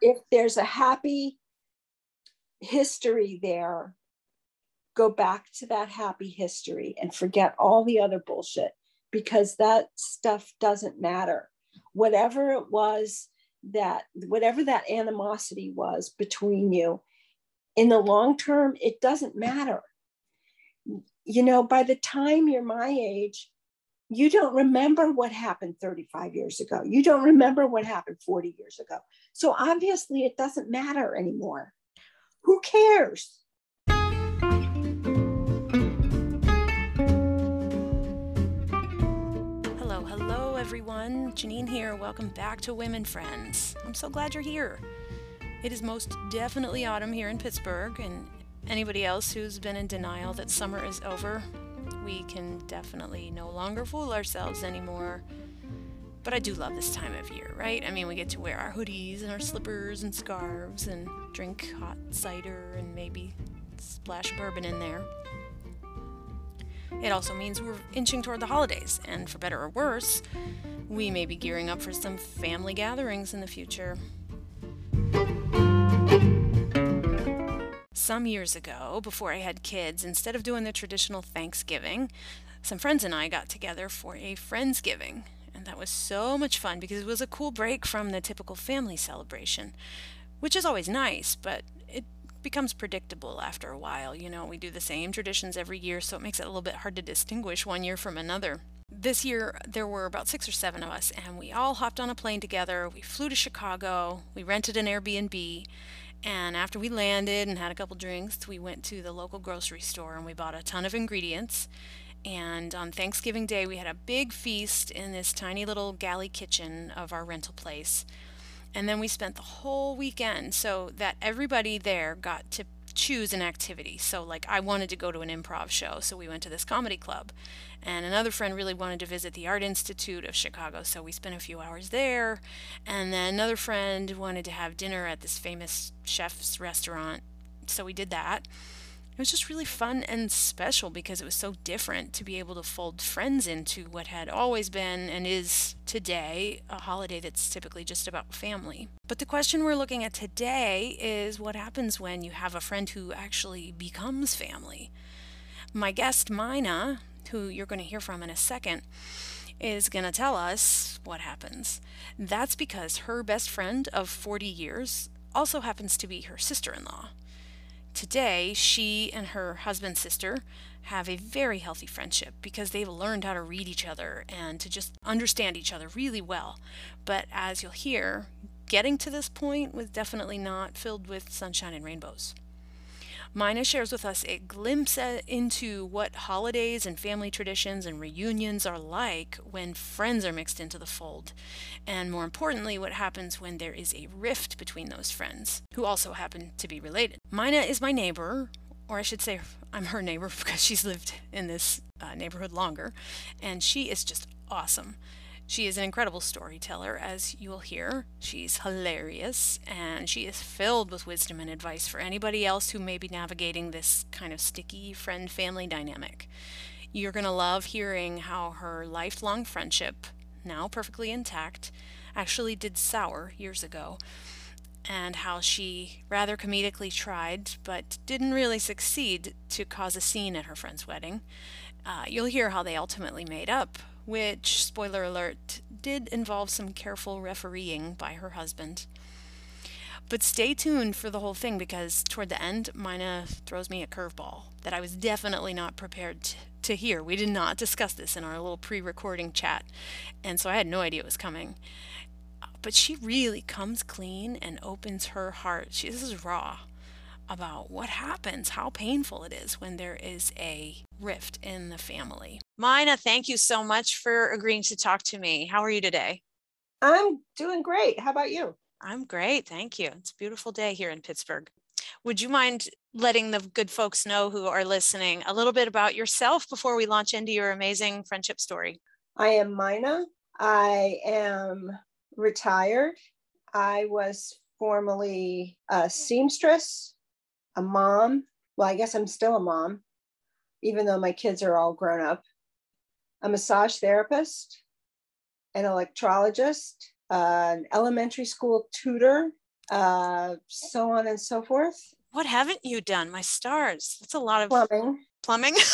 if there's a happy history there, go back to that happy history and forget all the other bullshit because that stuff doesn't matter. Whatever it was that, whatever that animosity was between you, in the long term, it doesn't matter. You know, by the time you're my age, you don't remember what happened 35 years ago. You don't remember what happened 40 years ago. So obviously, it doesn't matter anymore. Who cares? Hello, hello, everyone. Janine here. Welcome back to Women Friends. I'm so glad you're here. It is most definitely autumn here in Pittsburgh, and anybody else who's been in denial that summer is over, we can definitely no longer fool ourselves anymore. But I do love this time of year, right? I mean, we get to wear our hoodies and our slippers and scarves and drink hot cider and maybe splash bourbon in there. It also means we're inching toward the holidays, and for better or worse, we may be gearing up for some family gatherings in the future. Some years ago, before I had kids, instead of doing the traditional Thanksgiving, some friends and I got together for a Friendsgiving. And that was so much fun because it was a cool break from the typical family celebration, which is always nice, but it becomes predictable after a while. You know, we do the same traditions every year, so it makes it a little bit hard to distinguish one year from another. This year, there were about six or seven of us, and we all hopped on a plane together. We flew to Chicago, we rented an Airbnb, and after we landed and had a couple drinks, we went to the local grocery store and we bought a ton of ingredients. And on Thanksgiving Day, we had a big feast in this tiny little galley kitchen of our rental place. And then we spent the whole weekend so that everybody there got to choose an activity. So, like, I wanted to go to an improv show, so we went to this comedy club. And another friend really wanted to visit the Art Institute of Chicago, so we spent a few hours there. And then another friend wanted to have dinner at this famous chef's restaurant, so we did that it was just really fun and special because it was so different to be able to fold friends into what had always been and is today a holiday that's typically just about family. But the question we're looking at today is what happens when you have a friend who actually becomes family. My guest, Mina, who you're going to hear from in a second, is going to tell us what happens. That's because her best friend of 40 years also happens to be her sister in law. Today, she and her husband's sister have a very healthy friendship because they've learned how to read each other and to just understand each other really well. But as you'll hear, getting to this point was definitely not filled with sunshine and rainbows. Mina shares with us a glimpse into what holidays and family traditions and reunions are like when friends are mixed into the fold, and more importantly, what happens when there is a rift between those friends, who also happen to be related. Mina is my neighbor, or I should say, I'm her neighbor because she's lived in this uh, neighborhood longer, and she is just awesome. She is an incredible storyteller, as you will hear. She's hilarious, and she is filled with wisdom and advice for anybody else who may be navigating this kind of sticky friend family dynamic. You're going to love hearing how her lifelong friendship, now perfectly intact, actually did sour years ago, and how she rather comedically tried, but didn't really succeed, to cause a scene at her friend's wedding. Uh, you'll hear how they ultimately made up which, spoiler alert, did involve some careful refereeing by her husband. But stay tuned for the whole thing because toward the end, Mina throws me a curveball that I was definitely not prepared to, to hear. We did not discuss this in our little pre recording chat, and so I had no idea it was coming. But she really comes clean and opens her heart. She, this is raw about what happens, how painful it is when there is a rift in the family. Mina, thank you so much for agreeing to talk to me. How are you today? I'm doing great. How about you? I'm great. Thank you. It's a beautiful day here in Pittsburgh. Would you mind letting the good folks know who are listening a little bit about yourself before we launch into your amazing friendship story? I am Mina. I am retired. I was formerly a seamstress a mom. Well, I guess I'm still a mom, even though my kids are all grown up. A massage therapist, an electrologist, uh, an elementary school tutor, uh, so on and so forth. What haven't you done? My stars. That's a lot of Plumbing. plumbing.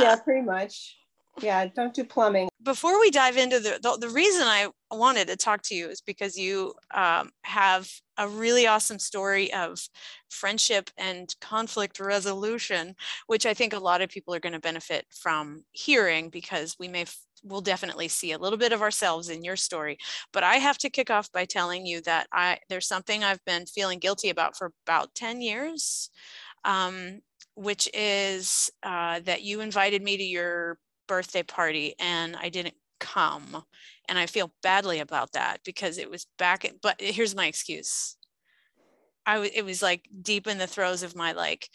Yeah, pretty much. Yeah, don't do plumbing. before we dive into the, the the reason I wanted to talk to you is because you um, have a really awesome story of friendship and conflict resolution, which I think a lot of people are going to benefit from hearing because we may will definitely see a little bit of ourselves in your story. But I have to kick off by telling you that I there's something I've been feeling guilty about for about ten years. Um, which is uh, that you invited me to your birthday party and I didn't come. And I feel badly about that because it was back, at, but here's my excuse. I w- it was like deep in the throes of my like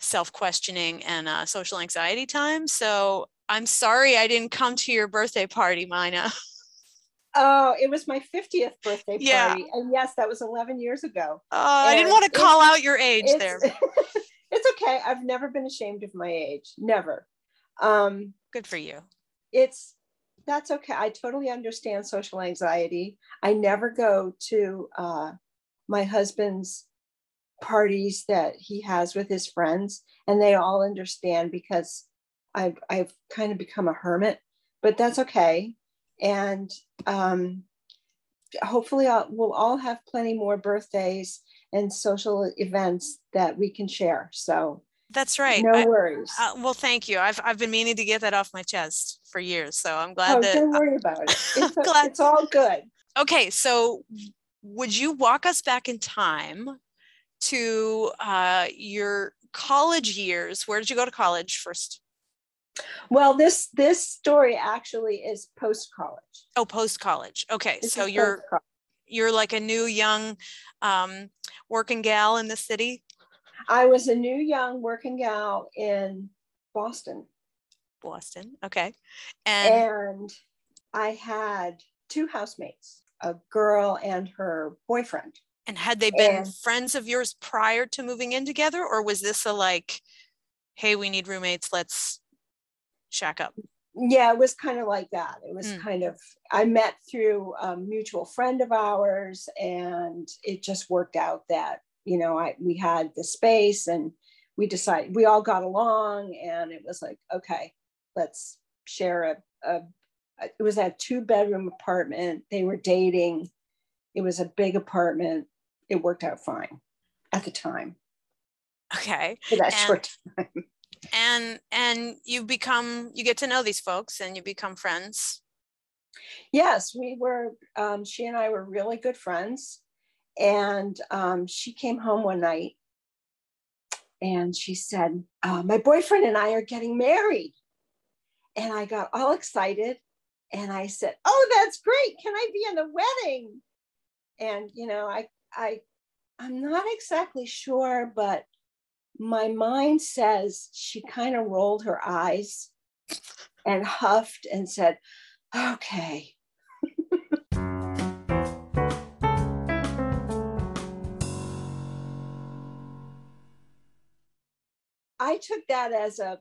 self questioning and uh, social anxiety time. So I'm sorry I didn't come to your birthday party, Mina. Oh, it was my 50th birthday party. Yeah. And yes, that was 11 years ago. Oh, I didn't want to call out your age It's, there. it's okay. I've never been ashamed of my age. Never. Um, Good for you. it's that's okay. I totally understand social anxiety. I never go to uh, my husband's parties that he has with his friends, and they all understand because I've I've kind of become a hermit, but that's okay. And um, hopefully, I'll, we'll all have plenty more birthdays and social events that we can share. So That's right. no I- worries. uh, well, thank you. I've I've been meaning to get that off my chest for years, so I'm glad oh, that don't worry about it. It's, glad- it's all good. okay so would you walk us back in time to uh, your college years where did you go to college first Well, this this story actually is post college. oh post college okay so you're you're like a new young um, working gal in the city I was a new young working gal in Boston, boston okay and and I had two housemates, a girl and her boyfriend. and had they been and- friends of yours prior to moving in together or was this a like hey we need roommates let's shack up Yeah, it was kind of like that. It was Mm. kind of I met through a mutual friend of ours, and it just worked out that you know I we had the space and we decided we all got along, and it was like okay, let's share a, a it was a two bedroom apartment. They were dating. It was a big apartment. It worked out fine at the time okay for that And- short time. and and you become you get to know these folks and you become friends Yes, we were. Um, she and I were really good friends, and um, she came home one night, and she said, uh, "My boyfriend and I are getting married," and I got all excited, and I said, "Oh, that's great! Can I be in the wedding?" And you know, I I I'm not exactly sure, but my mind says she kind of rolled her eyes and huffed and said, "Okay." I took that as a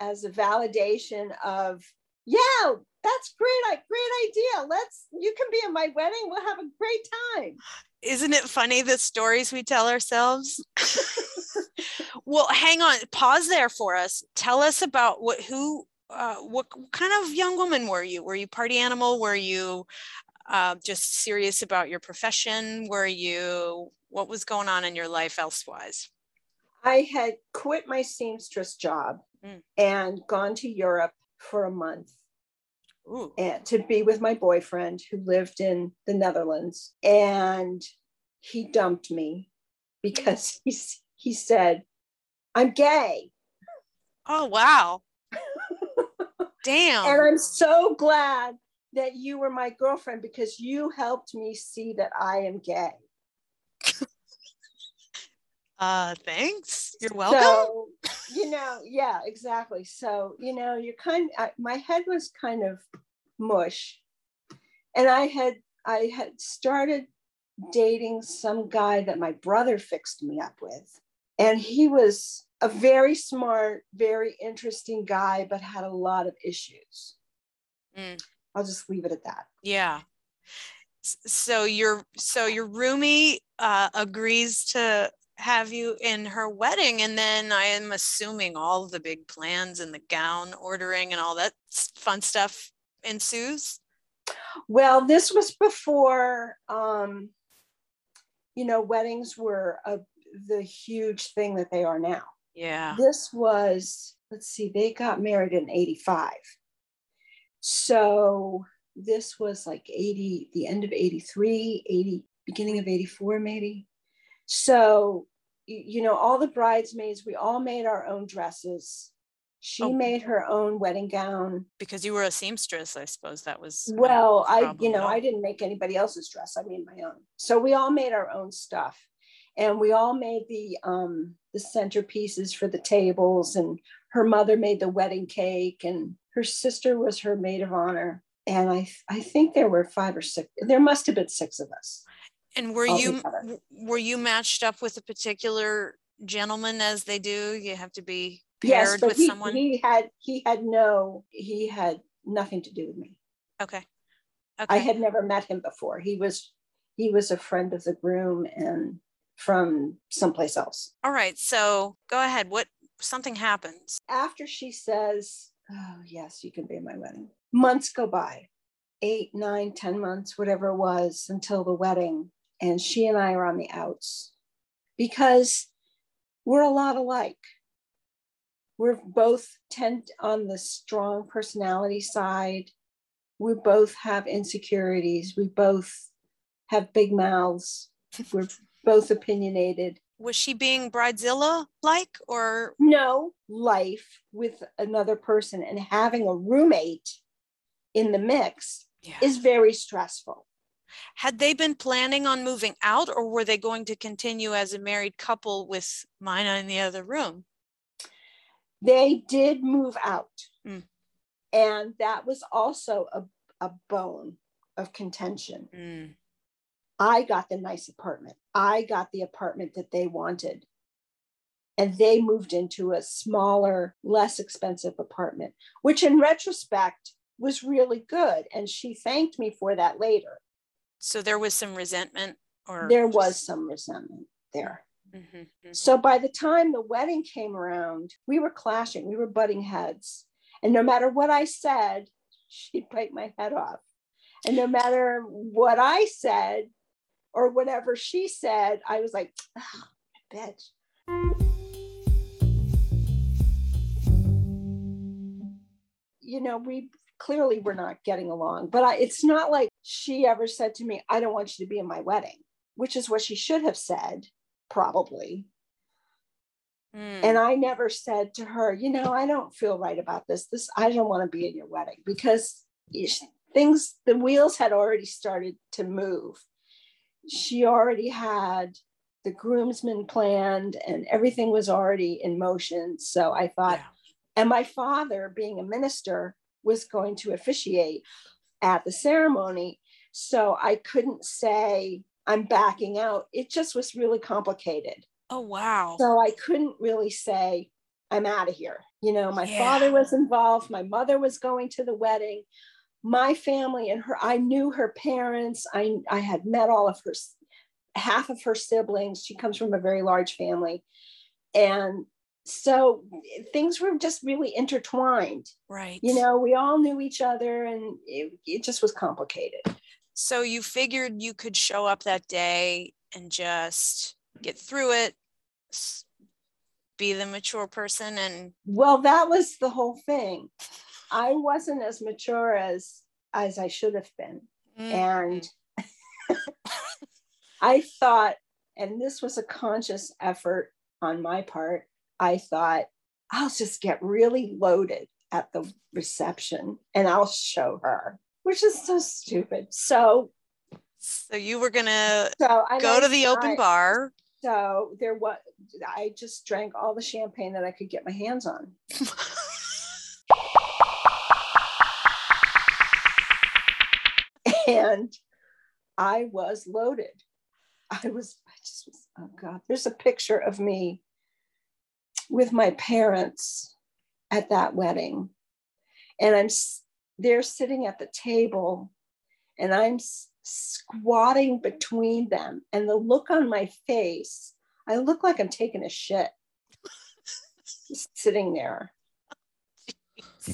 as a validation of yeah, that's great, great idea. Let's you can be at my wedding. We'll have a great time. isn't it funny the stories we tell ourselves well hang on pause there for us tell us about what who uh, what kind of young woman were you were you party animal were you uh, just serious about your profession were you what was going on in your life elsewise I had quit my seamstress job Mm. and gone to Europe for a month Ooh. and to be with my boyfriend who lived in the Netherlands. And he dumped me because he, he said, I'm gay. oh wow damn And I'm so glad that you were my girlfriend because you helped me see that I am gay. Uh thanks you're welcome So, you know, yeah, exactly. So, you know, you're kind I, my head was kind of mush. And I had I had started dating some guy that my brother fixed me up with. And he was a very smart, very interesting guy, but had a lot of issues. Mm. I'll just leave it at that. Yeah. So your so your roomie uh, agrees to have you in her wedding, and then I am assuming all the big plans and the gown ordering and all that fun stuff ensues. Well, this was before, um, you know, weddings were a, the huge thing that they are now. Yeah. This was, let's see, they got married in 85. So this was like 80, the end of 83, 80, beginning of 84, maybe. So, you know, all the bridesmaids, we all made our own dresses. She oh. made her own wedding gown. Because you were a seamstress, I suppose that was. Well, I, you know, I didn't make anybody else's dress. I made my own. So we all made our own stuff. And we all made the um the centerpieces for the tables and her mother made the wedding cake and her sister was her maid of honor and I I think there were five or six. There must have been six of us. And were you together. were you matched up with a particular gentleman as they do? You have to be paired yes, but with he, someone. He had he had no he had nothing to do with me. Okay. Okay. I had never met him before. He was he was a friend of the groom and from someplace else. All right. So go ahead. What something happens after she says, "Oh yes, you can be at my wedding." months go by eight, nine, ten months, whatever it was, until the wedding. And she and I are on the outs because we're a lot alike. We're both tend on the strong personality side. We both have insecurities. We both have big mouths. We're both opinionated. Was she being bridezilla like or? No, life with another person and having a roommate in the mix yeah. is very stressful. Had they been planning on moving out or were they going to continue as a married couple with Mina in the other room? They did move out. Mm. And that was also a, a bone of contention. Mm. I got the nice apartment. I got the apartment that they wanted. And they moved into a smaller, less expensive apartment, which in retrospect was really good. And she thanked me for that later. So there was some resentment or there was some resentment there. Mm-hmm, mm-hmm. So by the time the wedding came around, we were clashing, we were butting heads. And no matter what I said, she'd bite my head off. And no matter what I said or whatever she said, I was like, oh, bitch. You know, we clearly we're not getting along. But I, it's not like she ever said to me, I don't want you to be in my wedding, which is what she should have said, probably. Mm. And I never said to her, you know, I don't feel right about this. This, I don't want to be in your wedding because things, the wheels had already started to move. She already had the groomsmen planned and everything was already in motion. So I thought, yeah. and my father, being a minister, was going to officiate at the ceremony. So I couldn't say I'm backing out. It just was really complicated. Oh, wow. So I couldn't really say I'm out of here. You know, my yeah. father was involved, my mother was going to the wedding. My family and her, I knew her parents. I, I had met all of her, half of her siblings. She comes from a very large family. And so things were just really intertwined. Right. You know we all knew each other and it, it, just was complicated. So you figured you could show up that day and just get through it be the mature person and well that was the whole thing. I wasn't as mature as as i should have been. Mm-hmm. and i thought and this was a conscious effort on my part I thought, I'll just get really loaded at the reception and I'll show her, which is so stupid. So, so you were gonna so go to the open I, bar. So there was, I just drank all the champagne that I could get my hands on. and I was loaded. I was, I just was, oh God, there's a picture of me with my parents at that wedding. And I'm they're sitting at the table and I'm squatting between them. And the look on my face i look like i'm taking a shit sitting there.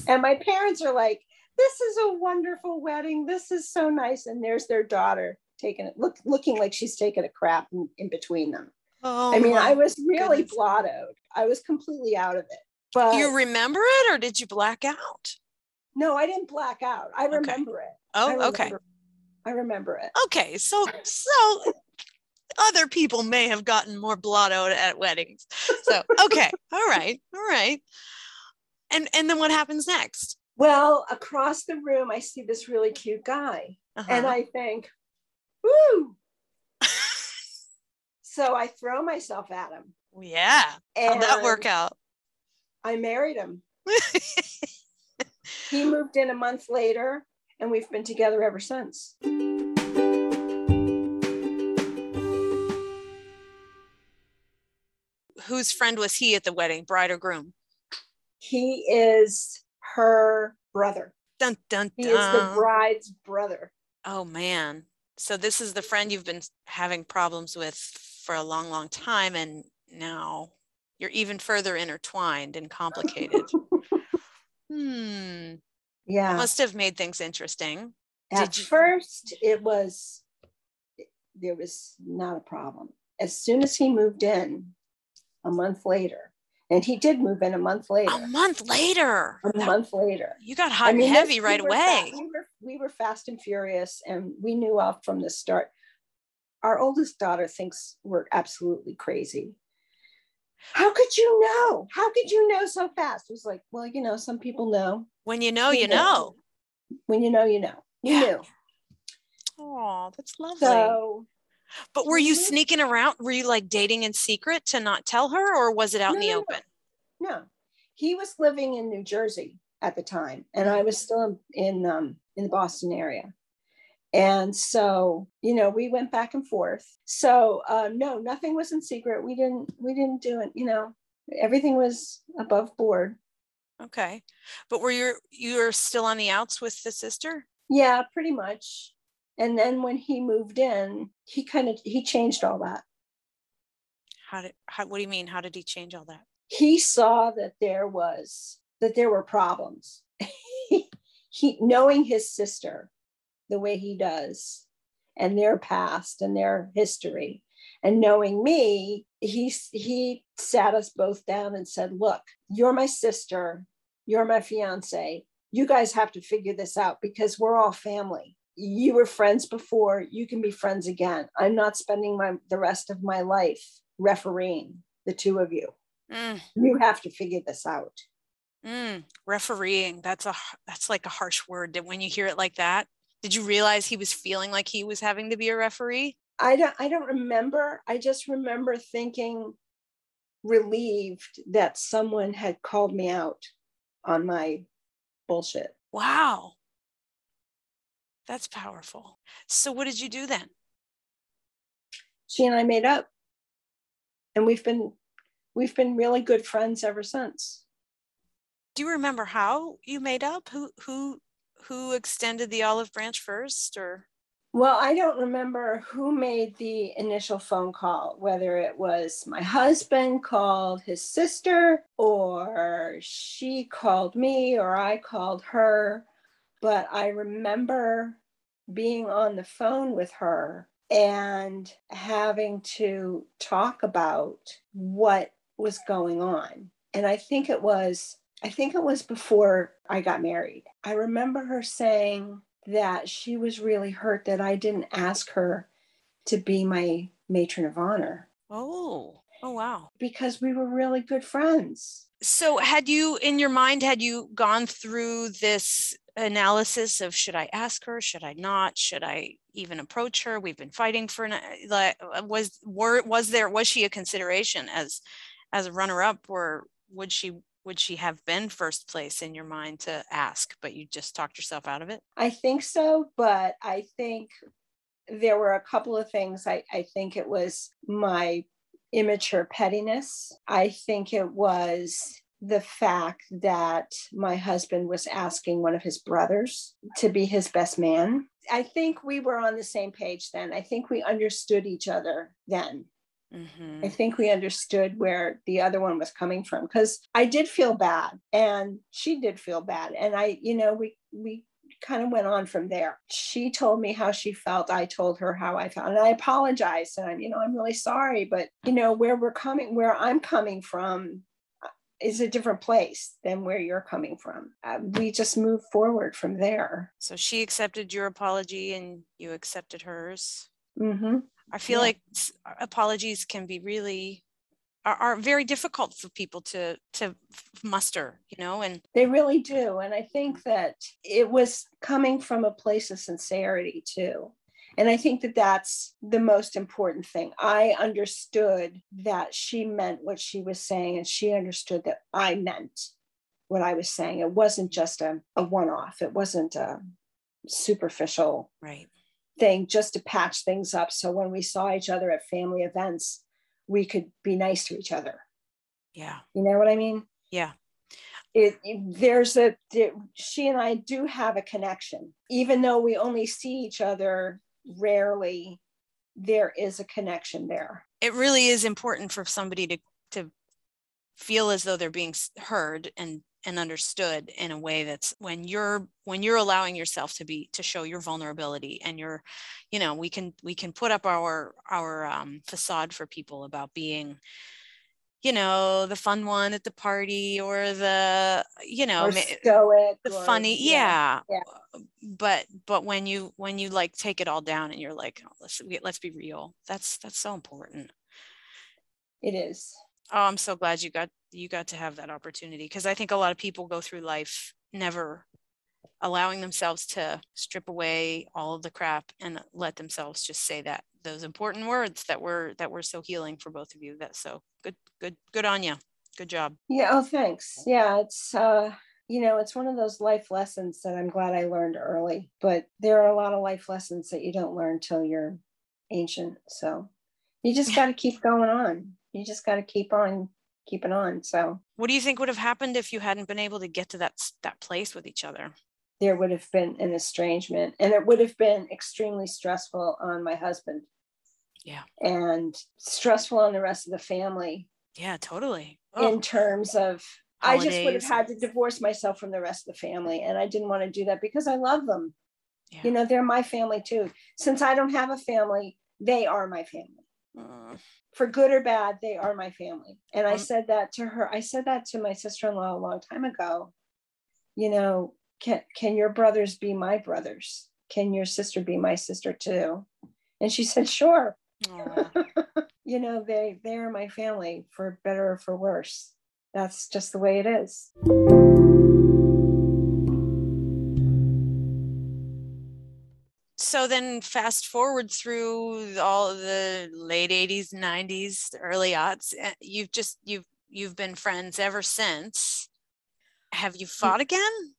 And my parents are like this is a wonderful wedding. This is so nice. And there's their daughter taking it look looking like she's taking a crap in, in between them Oh, i mean i was really goodness. blottoed i was completely out of it but you remember it or did you black out? no i didn't black out i Okay. remember it Oh, I okay. remember- i remember it Okay. So, so other people may have gotten more blottoed at weddings. So, okay. All right. All right. And, and then what happens next? Well, across the room, I see this really cute guy, and Uh-huh. I think, woo. So I throw myself at him. yeah. And How'd that work out? I married him. He moved in a month later, and we've been together ever since. Whose friend was he at the wedding, bride or groom? He is her brother. Dun, dun, dun. He is the bride's brother. Oh man. So this is the friend you've been having problems with for a long, long time, and now you're even further intertwined and complicated. hmm. Yeah. Must have made things interesting. At you- first, it was, there was not a problem. As soon as he moved in, a month later, and he did move in a month later, A month later. a that- month later. You got hot I mean, and this- heavy we right fa- away. we were we were fast and furious, and we knew off from the start. Our oldest daughter thinks we're absolutely crazy. How could you know? How could you know so fast? It was like, well, you know, some people know. When you know, We you knew. know. When you know, you know. You Yeah. knew. Oh, that's lovely. So but were you Mhm. sneaking around? Were you like dating in secret to not tell her, or was it out in the no, no. open? No, he was living in New Jersey at the time, and I was still in in, um, in the Boston area. And so, you know, we went back and forth. So, uh, no, nothing was in secret. We didn't, we didn't do it. You know, everything was above board. Okay. But were you you were still on the outs with the sister? Yeah, pretty much. And then when he moved in, he kind of he changed all that. How did how what do you mean? How did he change all that? he saw that there was that there were problems he knowing his sister the way he does and their past and their history. And knowing me he he sat us both down and said look you're my sister. You're my fiance. You guys have to figure this out because we're all family. You were friends before. You can be friends again. I'm not spending my the rest of my life refereeing the two of you. Mm, you have to figure this out. mm, refereeing. That's a that's like a harsh word. That when you hear it like that, did you realize he was feeling like he was having to be a referee? I don't I don't remember. I just remember thinking relieved that someone had called me out on my bullshit. Wow. That's powerful. So what did you do then? She and I made up. And we've been we've been really good friends ever since. Do you remember how you made up? Who who who extended the olive branch first or Well, I don't remember who made the initial phone call, whether it was my husband called his sister, or she called me, or I called her. But I remember being on the phone with her and having to talk about what was going on. And I think it was I think it was before I got married. I remember her saying that she was really hurt that I didn't ask her to be my matron of honor Oh, oh wow. because we were really good friends. So had you in your mind had you gone through this analysis of should I ask her, should I not, should I even approach her? We've been fighting for an, like was were was there was she a consideration as as a runner up or would she would she have been first place in your mind to ask but you just talked yourself out of it? I think so, but I think there were a couple of things. I, I think it was my immature pettiness. I think it was the fact that my husband was asking one of his brothers to be his best man. I think we were on the same page then. I think we understood each other then. Mm-hmm. I think we understood where the other one was coming from because I did feel bad and she did feel bad. And I, you know, we, we kind of went on from there. She told me how she felt. I told her how I felt. And I apologized. And I'm, you know, I'm really sorry. But, you know, where we're coming, where I'm coming from uh, is a different place than where you're coming from. Uh, we just move forward from there. So she accepted your apology and you accepted hers. Mm-hmm. I feel yeah. like uh, apologies can be really are, are, very difficult for people to to muster you know and they really do and i think that it was coming from a place of sincerity too. And i think that that's the most important thing. I understood that she meant what she was saying and she understood that i meant what i was saying. It wasn't just a, a one-off. It wasn't a superficial right thing just to patch things up. So when we saw each other at family events, we could be nice to each other. Yeah. You know what I mean? Yeah. It, it, there's a it, she and I do have a connection, even though we only see each other rarely. There is a connection there. It really is important for somebody to to feel as though they're being heard and and understood in a way that's when you're when you're allowing yourself to be to show your vulnerability and you're you know we can we can put up our our um, facade for people about being you know the fun one at the party or the you know stoic the or, funny yeah, yeah, yeah. But but when you when you like take it all down and you're like oh, let's let's be real that's that's so important. It is. Oh i'm so glad you got you got to have that opportunity because i think a lot of people go through life never allowing themselves to strip away all of the crap and let themselves just say that those important words that were that were so healing for both of you that so good good good on you good job. Yeah oh thanks. Yeah it's uh you know it's one of those life lessons that i'm glad i learned early but there are a lot of life lessons that you don't learn till you're ancient so you just got to keep going on. You just got to keep on keeping on. So, what do you think would have happened if you hadn't been able to get to that that place with each other? There would have been an estrangement, and it would have been extremely stressful on my husband. Yeah, and stressful on the rest of the family. Yeah, totally. Oh. In terms of, Holidays. I just would have had to divorce myself from the rest of the family, and I didn't want to do that because I love them. Yeah. You know, they're my family too. Since I don't have a family, they are my family. For good or bad, they are my family. And I um, said that to her. I said that to my sister-in-law a long time ago. You know, can can your brothers be my brothers? Can your sister be my sister too? And she said, sure. you know, they they are my family for better or for worse. That's just the way it is. So then fast forward through all the late 80s 90s early aughts eh, you've just you've you've been friends ever since. Have you fought again?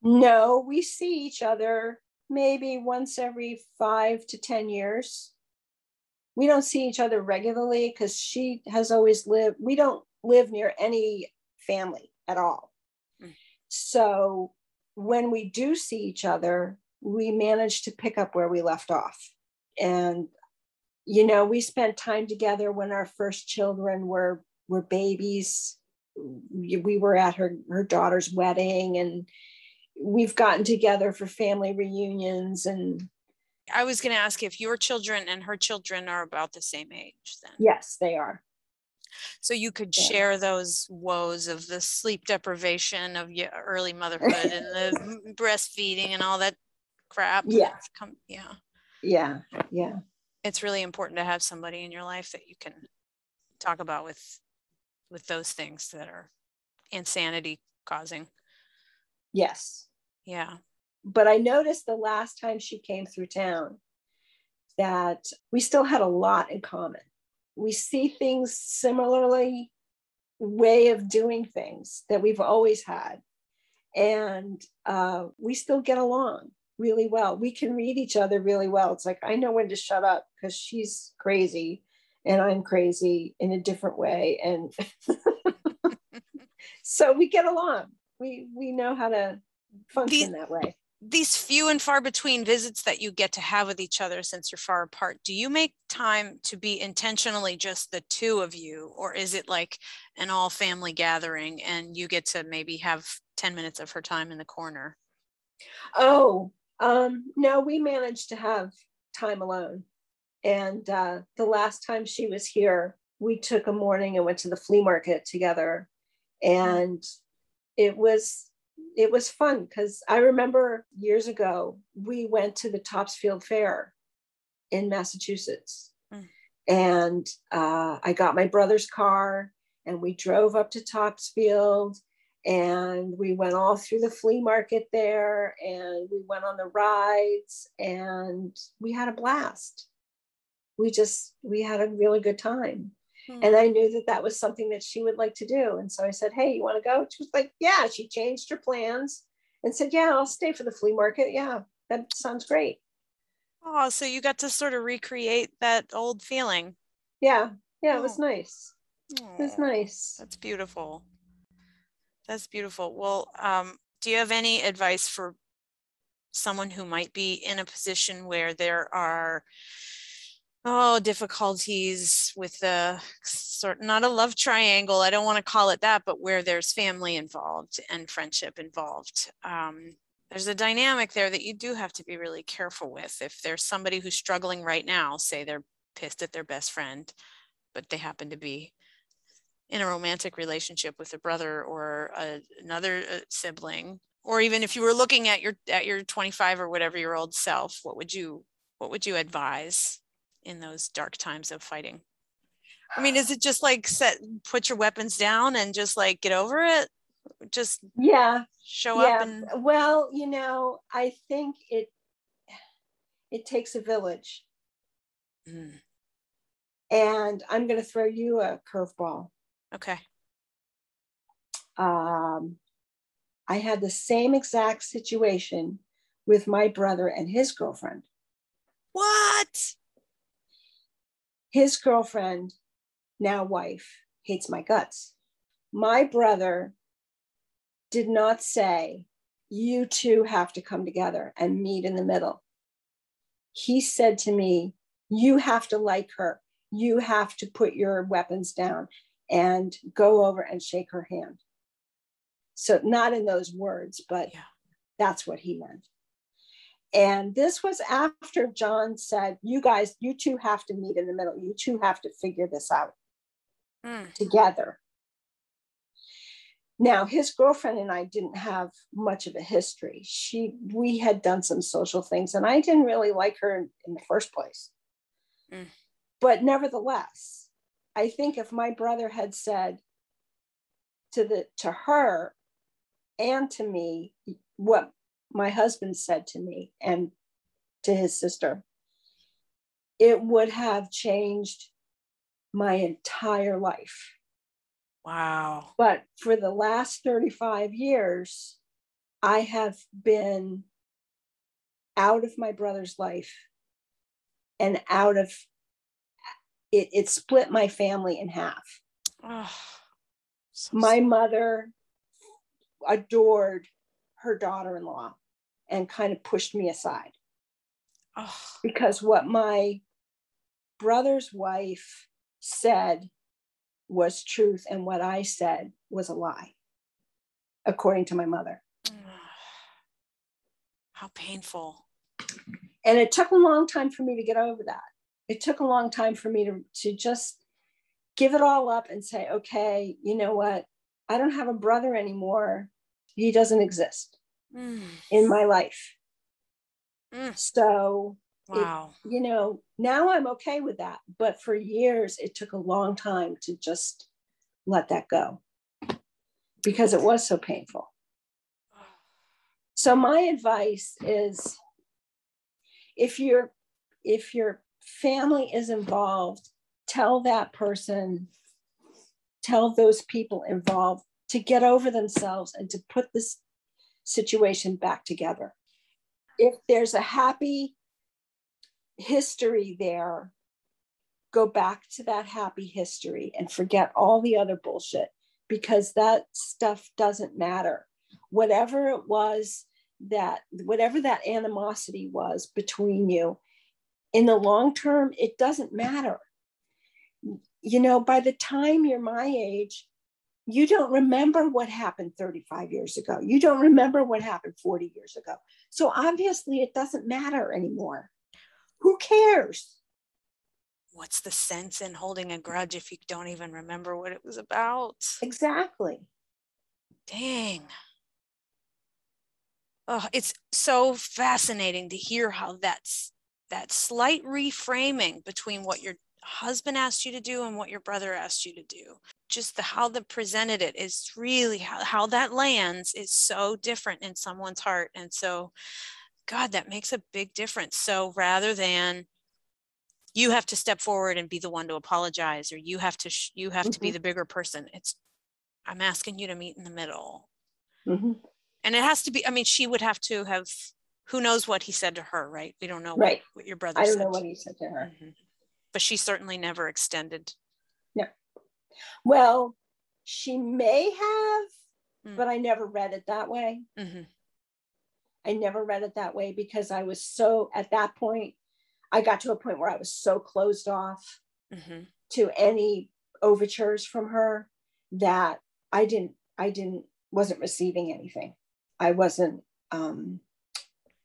No we see each other maybe once every five to ten years. We don't see each other regularly because she has always lived we don't live near any family at all. Mm. so when we do see each other we managed to pick up where we left off. And, you know, we spent time together when our first children were were babies. We were at her her daughter's wedding and we've gotten together for family reunions and I was going to ask if your children and her children are about the same age then. Yes, they are. So you could yeah. share those woes of the sleep deprivation of your early motherhood and the breastfeeding and all that crap. Yeah. Come, yeah. Yeah. Yeah. It's really important to have somebody in your life that you can talk about with with those things that are insanity causing. Yes. Yeah. But I noticed the last time she came through town that we still had a lot in common. We see things similarly, way of doing things that we've always had. And uh, we still get along really well. We can read each other really well. It's like I know when to shut up because she's crazy and I'm crazy in a different way. And so we get along. We we know how to function that way. These few and far between visits that you get to have with each other since you're far apart, do you make time to be intentionally just the two of you, or is it like an all family gathering and you get to maybe have 10 minutes of her time in the corner? Oh, um, no, we managed to have time alone. And uh, the last time she was here, we took a morning and went to the flea market together. And it was it was fun because I remember years ago we went to the Topsfield Fair in Massachusetts, mm. and uh, I got my brother's car and we drove up to Topsfield and we went all through the flea market there and we went on the rides and we had a blast. We just we had a really good time. Hmm. and i knew that that was something that she would like to do and so i said hey you want to go? She was like yeah. She changed her plans and said yeah i'll stay for the flea market. Yeah that sounds great. Oh so you got to sort of recreate that old feeling. Yeah yeah it was oh. nice. It was nice. that's beautiful that's beautiful. Well, um, do you have any advice for someone who might be in a position where there are oh difficulties with the sort not a love triangle i don't want to call it that but where there's family involved and friendship involved um, there's a dynamic there that you do have to be really careful with if there's somebody who's struggling right now say they're pissed at their best friend but they happen to be in a romantic relationship with a brother or a, another uh, sibling or even if you were looking at your at your 25 or whatever year old self what would you what would you advise in those dark times of fighting i mean is it just like set put your weapons down and just like get over it just yeah show yeah. up and well you know i think it it takes a village mm. and i'm going to throw you a curveball Okay. Um, I had the same exact situation with my brother and his girlfriend. What? His girlfriend, now wife, hates my guts. My brother did not say, You two have to come together and meet in the middle. He said to me, You have to like her. You have to put your weapons down and go over and shake her hand. So, not in those words, but yeah. that's what he meant. And this was after John said, You guys, you two have to meet in the middle. You two have to figure this out mm. together. Now, his girlfriend and I didn't have much of a history. She, we had done some social things, and I didn't really like her in, in the first place. Mm. But nevertheless, I think if my brother had said to the to her and to me what my husband said to me and to his sister, it would have changed my entire life. Wow. But for the last 35 years, I have been out of my brother's life and out of it, it split my family in half. Oh, so my mother adored her daughter in law and kind of pushed me aside. Oh. Because what my brother's wife said was truth, and what I said was a lie, according to my mother. How painful. And it took a long time for me to get over that it took a long time for me to, to just give it all up and say, okay, you know what? I don't have a brother anymore. He doesn't exist mm. in my life. Mm. So, wow. It, you know, now I'm okay with that. But for years, it took a long time to just let that go because it was so painful. So my advice is if you're if you're family is involved, tell that person, tell those people involved to get over themselves and to put this situation back together. If there's a happy history there, go back to that happy history and forget all the other bullshit because that stuff doesn't matter. Whatever it was that, whatever that animosity was between you, in the long term, it doesn't matter. You know, by the time you're my age, you don't remember what happened 35 years ago. You don't remember what happened 40 years ago. So obviously, it doesn't matter anymore. Who cares? What's the sense in holding a grudge if you don't even remember what it was about? Exactly. Dang. Oh, it's so fascinating to hear how that's that slight reframing between what your husband asked you to do and what your brother asked you to do just the how they presented it is really how, how that lands is so different in someone's heart and so god that makes a big difference so rather than you have to step forward and be the one to apologize or you have to sh- you have mm-hmm. to be mm-hmm. the bigger person it's i'm asking you to meet in the middle mm-hmm. and it has to be i mean she would have to have who knows what he said to her right we don't know right. what, what your brother said. i don't know what he said to her mm-hmm. but she certainly never extended no well she may have mm. but i never read it that way mm-hmm. i never read it that way because i was so at that point i got to a point where i was so closed off mm-hmm. to any overtures from her that i didn't i didn't wasn't receiving anything i wasn't um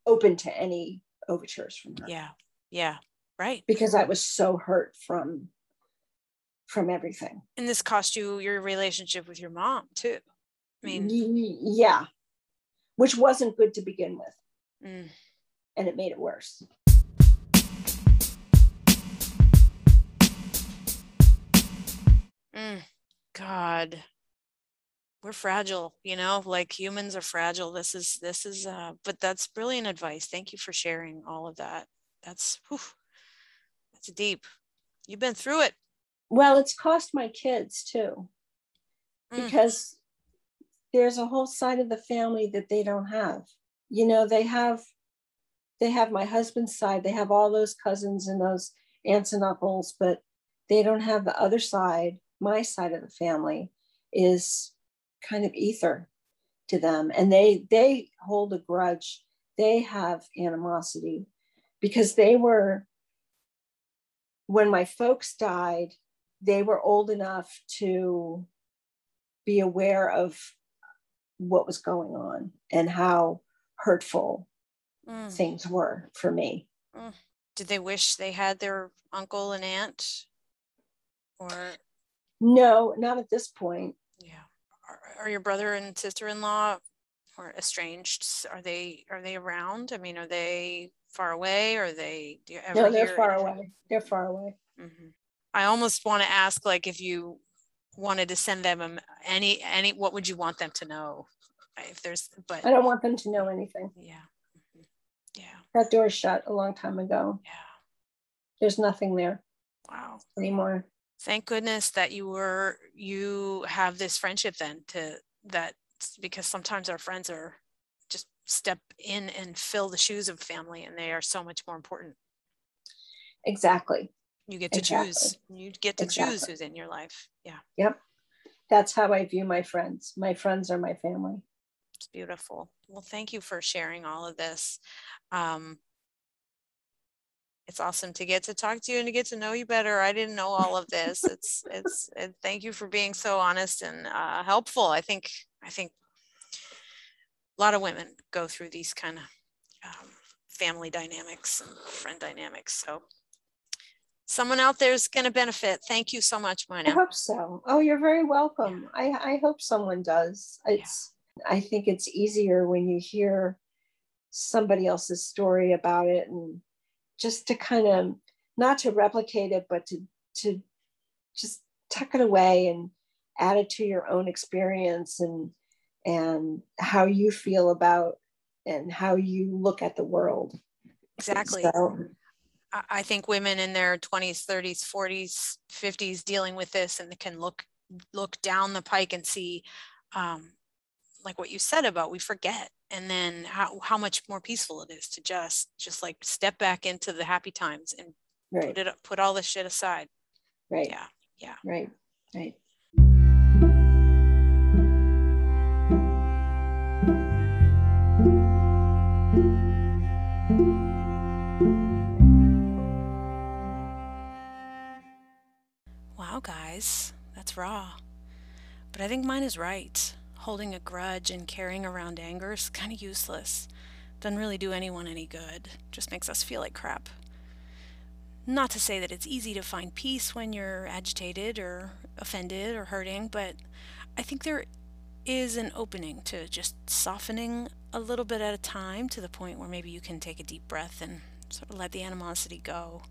open to any overtures from her. Yeah. Yeah. Right. Because I was so hurt from from everything. And this cost you your relationship with your mom too. I mean, yeah, which wasn't good to begin with. Mm. And it made it worse. Mm. God we're fragile you know like humans are fragile this is this is uh but that's brilliant advice thank you for sharing all of that that's whew, that's deep you've been through it well it's cost my kids too mm. because there's a whole side of the family that they don't have you know they have they have my husband's side they have all those cousins and those aunts and uncles but they don't have the other side my side of the family is kind of ether to them. And they they hold a grudge. They have animosity because they were when my folks died they were old enough to be aware of what was going on and how hurtful mm. things were for me. Mm. did they wish they had their uncle and aunt? Or no not at this point are your brother and sister-in-law or estranged? Are they are they around? I mean, are they far away? Or are they? Do you ever? No, they're far away. They're far away. Mm-hmm. I almost want to ask, like, if you wanted to send them any any, what would you want them to know? If there's, but I don't want them to know anything. Yeah. Mm-hmm. Yeah. That door shut a long time ago. Yeah. There's nothing there. Wow. Anymore thank goodness that you were you have this friendship then to that because sometimes our friends are just step in and fill the shoes of family and they are so much more important. Exactly. You get to exactly. choose. You get to exactly. choose who's in your life. Yeah. Yep. That's how i view my friends. My friends are my family. It's beautiful. Well thank you for sharing all of this. Um, it's awesome to get to talk to you and to get to know you better. I didn't know all of this. It's it's it, thank you for being so honest and uh, helpful. I think I think a lot of women go through these kind of um, family dynamics and friend dynamics. So someone out there is going to benefit. Thank you so much, Mina. I hope so. Oh, you're very welcome. Yeah. I I hope someone does. It's yeah. I think it's easier when you hear somebody else's story about it and just to kind of not to replicate it, but to to just tuck it away and add it to your own experience and and how you feel about and how you look at the world. Exactly. So, I think women in their 20s, 30s, 40s, 50s dealing with this and can look look down the pike and see um, like what you said about we forget and then how, how much more peaceful it is to just just like step back into the happy times and right. put it up, put all this shit aside right yeah yeah right right Wow, guys, that's raw. But I think Mina is right. Holding a grudge and carrying around anger is kind of useless. Doesn't really do anyone any good, just makes us feel like crap. Not to say that it's easy to find peace when you're agitated or offended or hurting, but I think there is an opening to just softening a little bit at a time to the point where maybe you can take a deep breath and sort of let the animosity go.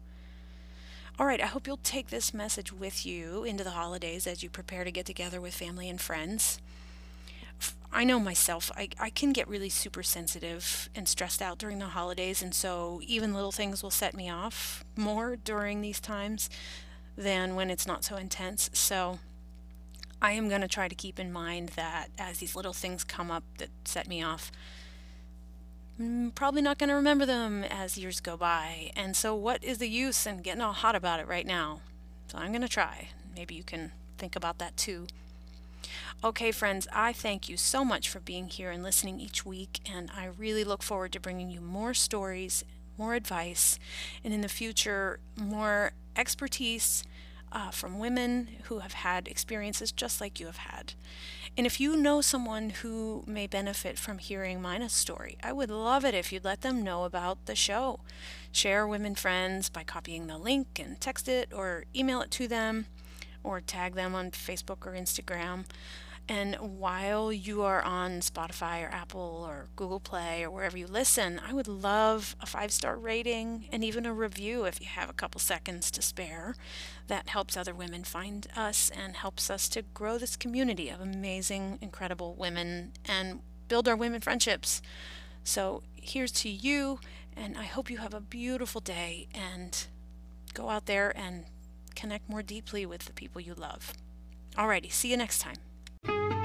All right, I hope you'll take this message with you into the holidays as you prepare to get together with family and friends. I know myself, I, I can get really super sensitive and stressed out during the holidays, and so even little things will set me off more during these times than when it's not so intense. So I am going to try to keep in mind that as these little things come up that set me off, I'm probably not going to remember them as years go by. And so, what is the use in getting all hot about it right now? So, I'm going to try. Maybe you can think about that too. Okay, friends, I thank you so much for being here and listening each week, and I really look forward to bringing you more stories, more advice, and in the future, more expertise uh, from women who have had experiences just like you have had. And if you know someone who may benefit from hearing Mina's story, I would love it if you'd let them know about the show. Share Women Friends by copying the link and text it or email it to them or tag them on Facebook or Instagram. And while you are on Spotify or Apple or Google Play or wherever you listen, I would love a five star rating and even a review if you have a couple seconds to spare. That helps other women find us and helps us to grow this community of amazing, incredible women and build our women friendships. So here's to you, and I hope you have a beautiful day and go out there and connect more deeply with the people you love. Alrighty, see you next time.